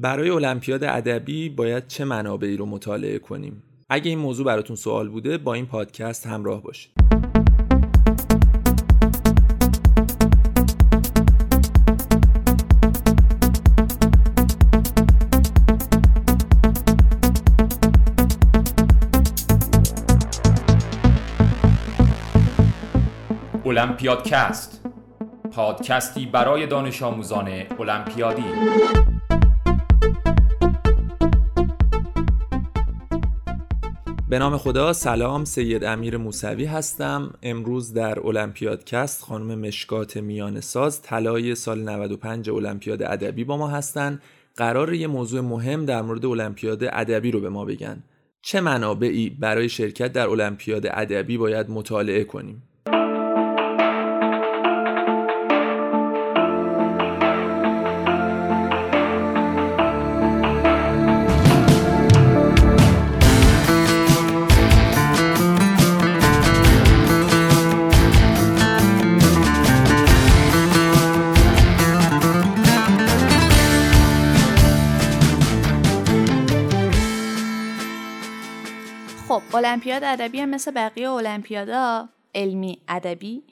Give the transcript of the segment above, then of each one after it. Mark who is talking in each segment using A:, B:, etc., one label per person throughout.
A: برای المپیاد ادبی باید چه منابعی رو مطالعه کنیم؟ اگه این موضوع براتون سوال بوده با این پادکست همراه باشید.
B: المپیادکست پادکستی برای دانش آموزان المپیادی
A: به نام خدا سلام سید امیر موسوی هستم. امروز در المپیادکست خانم مشکات میان ساز طلای سال 95 المپیاد ادبی با ما هستن. قرار یه موضوع مهم در مورد المپیاد ادبی رو به ما بگن. چه منابعی برای شرکت در المپیاد ادبی باید مطالعه کنیم؟
C: المپیاد ادبی هم مثل بقیه المپیادا علمی ادبی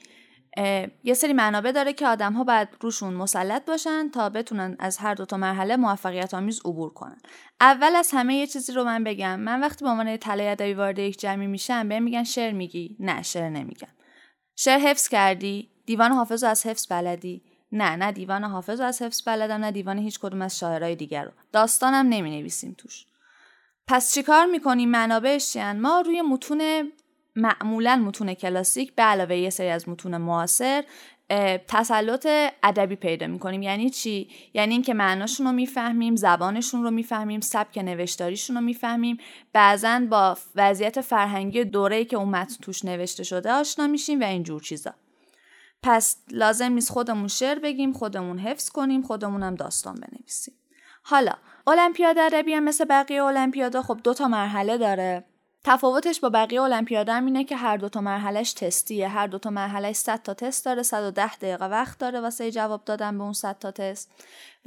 C: یه سری منابع داره که آدم ها باید روشون مسلط باشن تا بتونن از هر دو تا مرحله موفقیت آمیز عبور کنن. اول از همه یه چیزی رو من بگم. من وقتی با عنوان طلای ادبی وارد یک جمعی میشم بهم میگن شعر میگی. نه شعر نمیگم. شعر حفظ کردی دیوان حافظ رو از حفظ بلدی. نه نه دیوان حافظ رو از حفظ بلدم نه دیوان هیچ کدوم از شاعرای دیگر رو. داستانم نمی نویسیم توش. پس چیکار می‌کنیم چیان ما روی متون معمولا متون کلاسیک به علاوه یه سری از متون معاصر تسلط ادبی پیدا می‌کنیم. یعنی چی؟ یعنی اینکه معناشون رو می‌فهمیم زبانشون رو می‌فهمیم سبک نوشتاریشون رو می‌فهمیم. بعضا با وضعیت فرهنگی دوره‌ای که اون متن توش نوشته شده آشنا میشیم و اینجور چیزا. پس لازم نیست خودمون شعر بگیم خودمون حفظ کنیم خودمون هم داستان بنویسیم. حالا المپیاد ادبی هم مثل بقیه المپیادا خب دو تا مرحله داره. تفاوتش با بقیه المپیادا هم اینه که هر دو تا مرحلهش تستیه. هر دو تا مرحلهش 100 تا تست داره 110 دقیقه وقت داره واسه جواب دادن به اون 100 تا تست.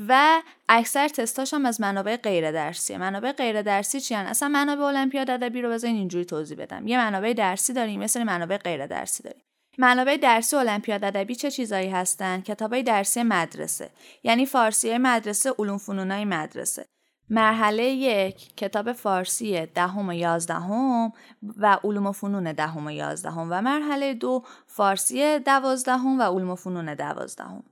C: و اکثر تستاش هم از منابع غیر درسیه منابع غیر درسی چی اصلا منابع المپیاد ادبی رو بزنین اینجوری توضیح بدم. یه منابع درسی داریم مثل منابع غیر درسی داریم. منابع درسی المپیاد ادبی چه چیزایی هستند؟ کتابای درسی مدرسه یعنی فارسی مدرسه علوم فنونای مدرسه. مرحله یک کتاب فارسی دهم و یازدهم و علوم و فنون دهم و یازدهم. و مرحله دو فارسی دوازدهم و علوم و فنون دوازدهم.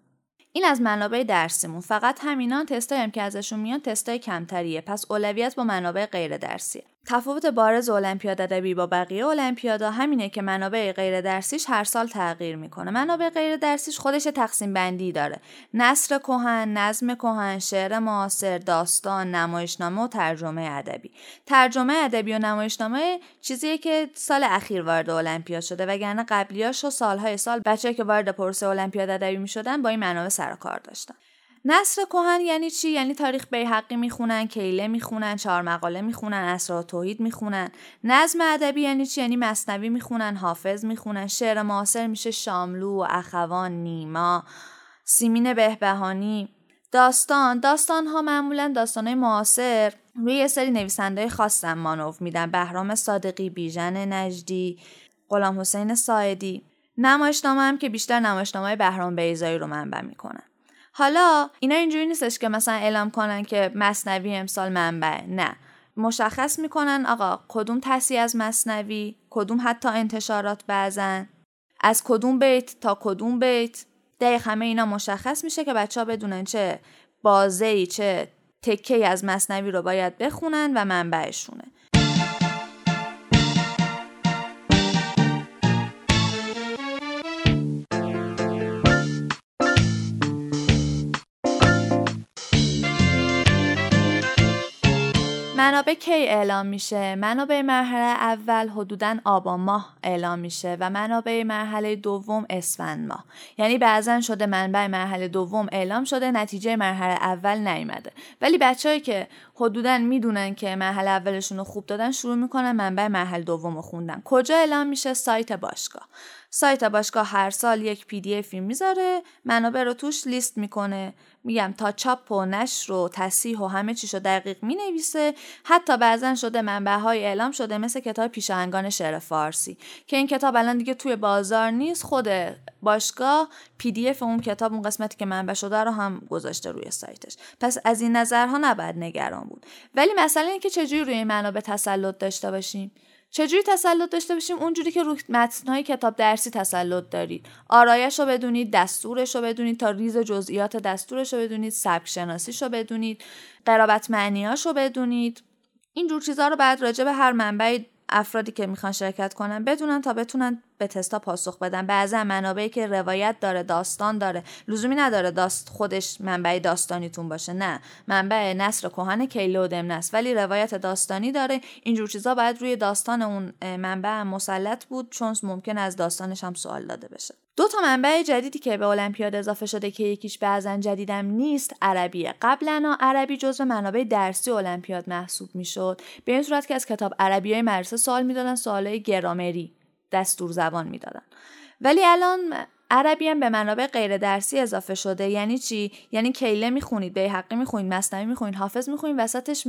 C: این از منابع درسیمون. فقط همینا تستایی هم که ازشون میان تستای کمتریه. پس اولویت با منابع غیر درسیه. تفاوت بارز المپیاد ادبی با بقیه المپیادا همینه که منابع غیر درسیش هر سال تغییر می‌کنه. منابع غیر درسیش خودش تقسیم بندی داره. نصر کهن نظم کهن شعر معاصر داستان نمایشنامه و ترجمه ادبی. ترجمه ادبی و نمایشنامه چیزیه که سال اخیر وارد المپیاد شده وگرنه قبلیاش و سالهای سال بچه که وارد پروسه المپیاد ادبی می‌شدن با این منابع سر کار داشتن. نصر کهن یعنی چی؟ یعنی تاریخ بیحقی می‌خونن کیله می‌خونن چهار مقاله می‌خونن اسرار توحید می‌خونن. نظم ادبی یعنی چی؟ یعنی مصنوی می‌خونن حافظ می‌خونن. شعر معاصر میشه شاملو اخوان نیما سیمین بهبهانی. داستان داستان ها معمولا داستان معاصر. روی یه سری نویسنده خاصن مانوف میدن. بهرام صادقی بیژن نجدی غلام حسین ساعدی. نمایشنامه هم که بیشتر نمایشنامه بهرام بیزایی رو منبع می‌کنن. حالا اینا اینجوری نیستش که مثلا اعلام کنن که مصنوی امسال منبع. نه. مشخص می‌کنن آقا کدوم تصحیح از مصنوی کدوم حتی انتشارات بعضن از کدوم بیت تا کدوم بیت. دقیق همه اینا مشخص میشه که بچه ها بدونن چه بازه چه تکه از مصنوی رو باید بخونن و منبعشونه. منابع کی اعلام میشه؟ منابع مرحله اول حدودا آبان ماه اعلام میشه و منابع مرحله دوم اسفند ماه. یعنی بعضا شده منبع مرحله دوم اعلام شده نتیجه مرحله اول نیومده. ولی بچههایی که حدودا می‌دونن که مرحله اولشون رو خوب دادن شروع می‌کنن منبع مرحله دوم رو خوندن. کجا اعلام میشه؟ سایت باشگاه. سایت باشگاه هر سال یک پی دی افی می‌ذاره منابع رو توش لیست می‌کنه. میگم تا چاپ و نشر و تصیح و همه چیشو دقیق می نویسه حتی بعضا شده منبع های اعلام شده مثل کتاب پیشاهنگان شعر فارسی که این کتاب الان دیگه توی بازار نیست. خود باشگاه PDF اون کتاب اون قسمتی که منبع شده رو هم گذاشته روی سایتش. پس از این نظرها نباید نگران بود. ولی مسئله اینه که چجوری روی منابع تسلط داشته باشیم؟ چجوری تسلط داشته باشیم؟ اونجوری که روی متنهای کتاب درسی تسلط دارید. آرایش رو بدونید دستورش رو بدونید تا ریز جزئیات دستورش رو بدونید سبک شناسیش رو بدونید قرابت معنیاش رو بدونید. این چیزها رو بعد راجع به هر منبعی افرادی که می‌خوان شرکت کنن بدونن تا بتونن به تستا پاسخ بدن. بعضا منابعی که روایت داره داستان داره. لزومی نداره داست خودش منبع داستانیتون باشه. نه. منبع نصر کهن کیله و دمنه ولی روایت داستانی داره. اینجور چیزا باید روی داستان اون منبع مسلط بود چون ممکن از داستانش هم سوال داده بشه. دو تا منبع جدیدی که به المپیاد اضافه شده که یکیش بعضا جدیدم نیست عربیه. قبلا عربی جزو منابع درسی المپیاد محسوب می‌شد. به این صورت که از کتاب عربی های مدرسه سوال می‌دادن سوالای گرامری. دستور زبان می‌دادن. ولی الان عربی هم به منابع غیر درسی اضافه شده. یعنی چی؟ یعنی کیله می‌خونید به حقی می‌خونید مصنوی می‌خونید حافظ می‌خونید وسطش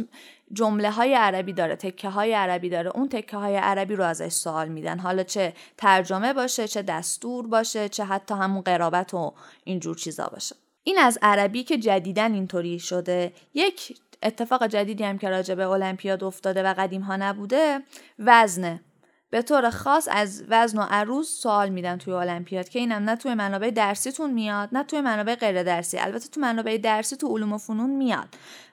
C: جمله های عربی داره تکه های عربی داره. اون تکه های عربی رو ازش سوال میدن. حالا چه ترجمه باشه چه دستور باشه چه حتی همون قرابت و اینجور چیزا باشه. این از عربی که جدیدن اینطوری شده. یک اتفاق جدیدی هم که راجع به المپیاد افتاده و قدیم ها نبوده وزنه به طور خاص از وزن و عروض سوال میدن توی المپیاد که اینم نه توی منابع درسیتون میاد نه توی منابع غیر درسی البته تو منابع درسی تو علوم و فنون میاد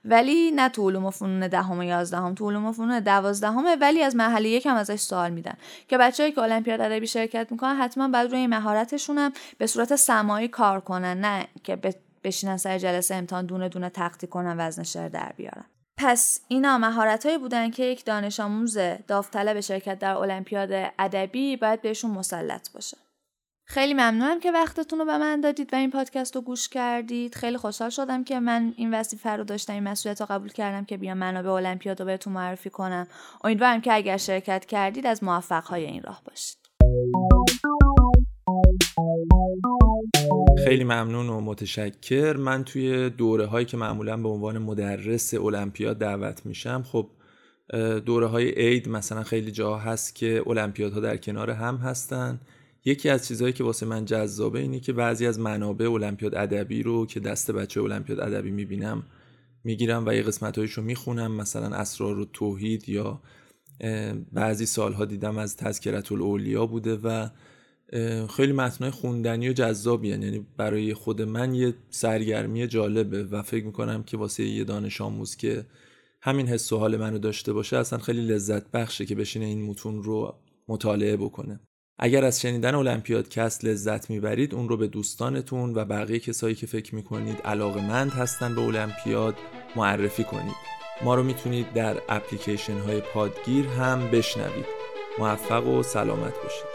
C: ولی نه تو علوم و فنون دهم و یازدهم تو علوم و فنون دوازدهمه ولی از مرحله یکم ازش سوال میدن. که بچه‌ای که المپیاد ادبی شرکت می‌کنن حتما بعد روی مهارتشون هم به صورت سمایی کار کنن نه که بشینن سر جلسه امتحان دونه دونه تختی کنن وزن شعر در بیارن. پس اینا مهارتهایی بودن که یک دانش آموز داوطلب شرکت در المپیاد ادبی باید بهشون مسلط باشه. خیلی ممنونم که وقتتون رو به من دادید و این پادکست رو گوش کردید. خیلی خوشحال شدم که من این وظیفه رو داشتم این مسئولیت رو قبول کردم که بیام منابع المپیاد رو بهتون معرفی کنم. امیدوارم که اگر شرکت کردید از موفقهای این راه باشید.
A: خیلی ممنون و متشکر. من توی دوره هایی که معمولا به عنوان مدرس المپیاد دعوت میشم خب دوره های عید مثلا خیلی جا هست که المپیادها در کنار هم هستن. یکی از چیزهایی که واسه من جذابه اینه که بعضی از منابع المپیاد ادبی رو که دست بچه المپیاد ادبی می‌بینم می‌گیرم و یه قسمت رو می‌خونم مثلا اسرار و توحید یا بعضی سالها دیدم از تذکرت الاولیا بوده و خیلی متنای خوندنی و جذابی یعنی برای خود من یه سرگرمی جالبه و فکر می‌کنم که واسه یه دانش آموز که همین حس و حال منو داشته باشه اصلا خیلی لذت بخشه که بشینه این متون رو مطالعه بکنه. اگر از شنیدن المپیاد کست لذت می‌برید اون رو به دوستانتون و بقیه کسایی که فکر می‌کنید علاقه هستن به المپیاد معرفی کنید. ما رو می‌تونید در اپلیکیشن های پادگیر هم بشنوید. موفق و سلامت باشید.